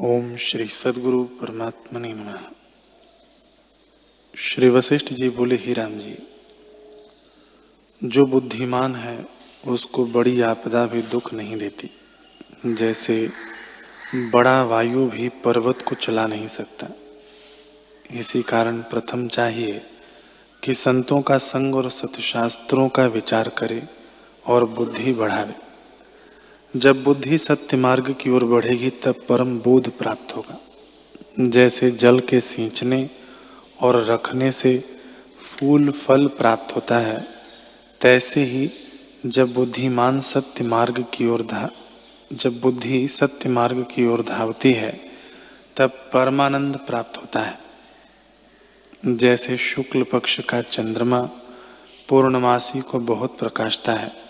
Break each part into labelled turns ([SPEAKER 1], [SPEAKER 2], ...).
[SPEAKER 1] ओम श्री सदगुरु परमात्मा ने नमः। श्री वशिष्ठ जी बोले, ही राम जी, जो बुद्धिमान है, उसको बड़ी आपदा भी दुख नहीं देती। जैसे बड़ा वायु भी पर्वत को चला नहीं सकता। इसी कारण प्रथम चाहिए कि संतों का संग और सतशास्त्रों का विचार करे और बुद्धि बढ़ावे। जब बुद्धि सत्य मार्ग की ओर बढ़ेगी, तब परम बोध प्राप्त होगा। जैसे जल के सींचने और रखने से फूल, फल प्राप्त होता है, तैसे ही जब बुद्धिमान सत्य मार्ग की ओर धा, जब बुद्धि सत्य मार्ग की ओर धावती है, तब परमानंद प्राप्त होता है। जैसे शुक्ल पक्ष का चंद्रमा पूर्णमासी को बहुत प्रकाशता है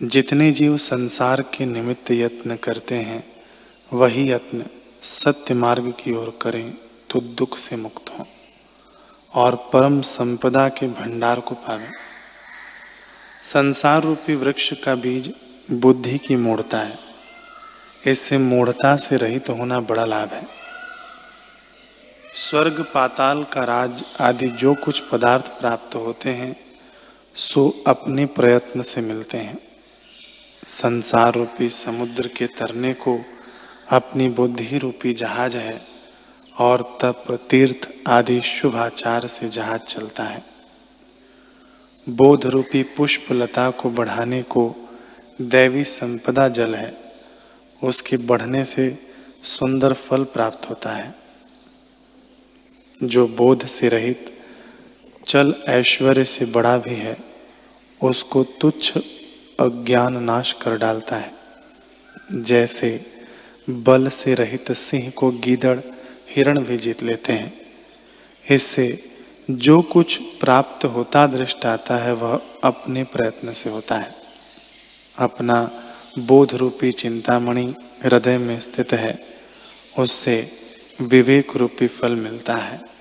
[SPEAKER 1] जितने जीव संसार के निमित्त यत्न करते हैं, वही यत्न सत्य मार्ग की ओर करें तो दुख से मुक्त हों और परम संपदा के भंडार को पावें। संसार रूपी वृक्ष का बीज बुद्धि की मूढ़ता है। इससे मूढ़ता से रहित तो होना बड़ा लाभ है। स्वर्ग, पाताल का राज आदि जो कुछ पदार्थ प्राप्त होते हैं, सो अपने प्रयत्न से मिलते हैं। संसार रूपी समुद्र के तरने को अपनी बुद्धि रूपी जहाज़ है और तप, तीर्थ आदि शुभ आचार से जहाज़ चलता है। बोध रूपी पुष्प लता को बढ़ाने को दैवी संपदा जल है। उसके बढ़ने से सुंदर फल प्राप्त होता है। जो बोध से रहित चल ऐश्वर्य से बड़ा भी है, उसको तुच्छ अज्ञान नाश कर डालता है। जैसे बल से रहित सिंह को गीदड़ हिरण भी जीत लेते हैं। इससे जो कुछ प्राप्त होता दृष्ट आता है, वह अपने प्रयत्न से होता है। अपना बोध रूपी चिंतामणि हृदय में स्थित है, उससे विवेक रूपी फल मिलता है।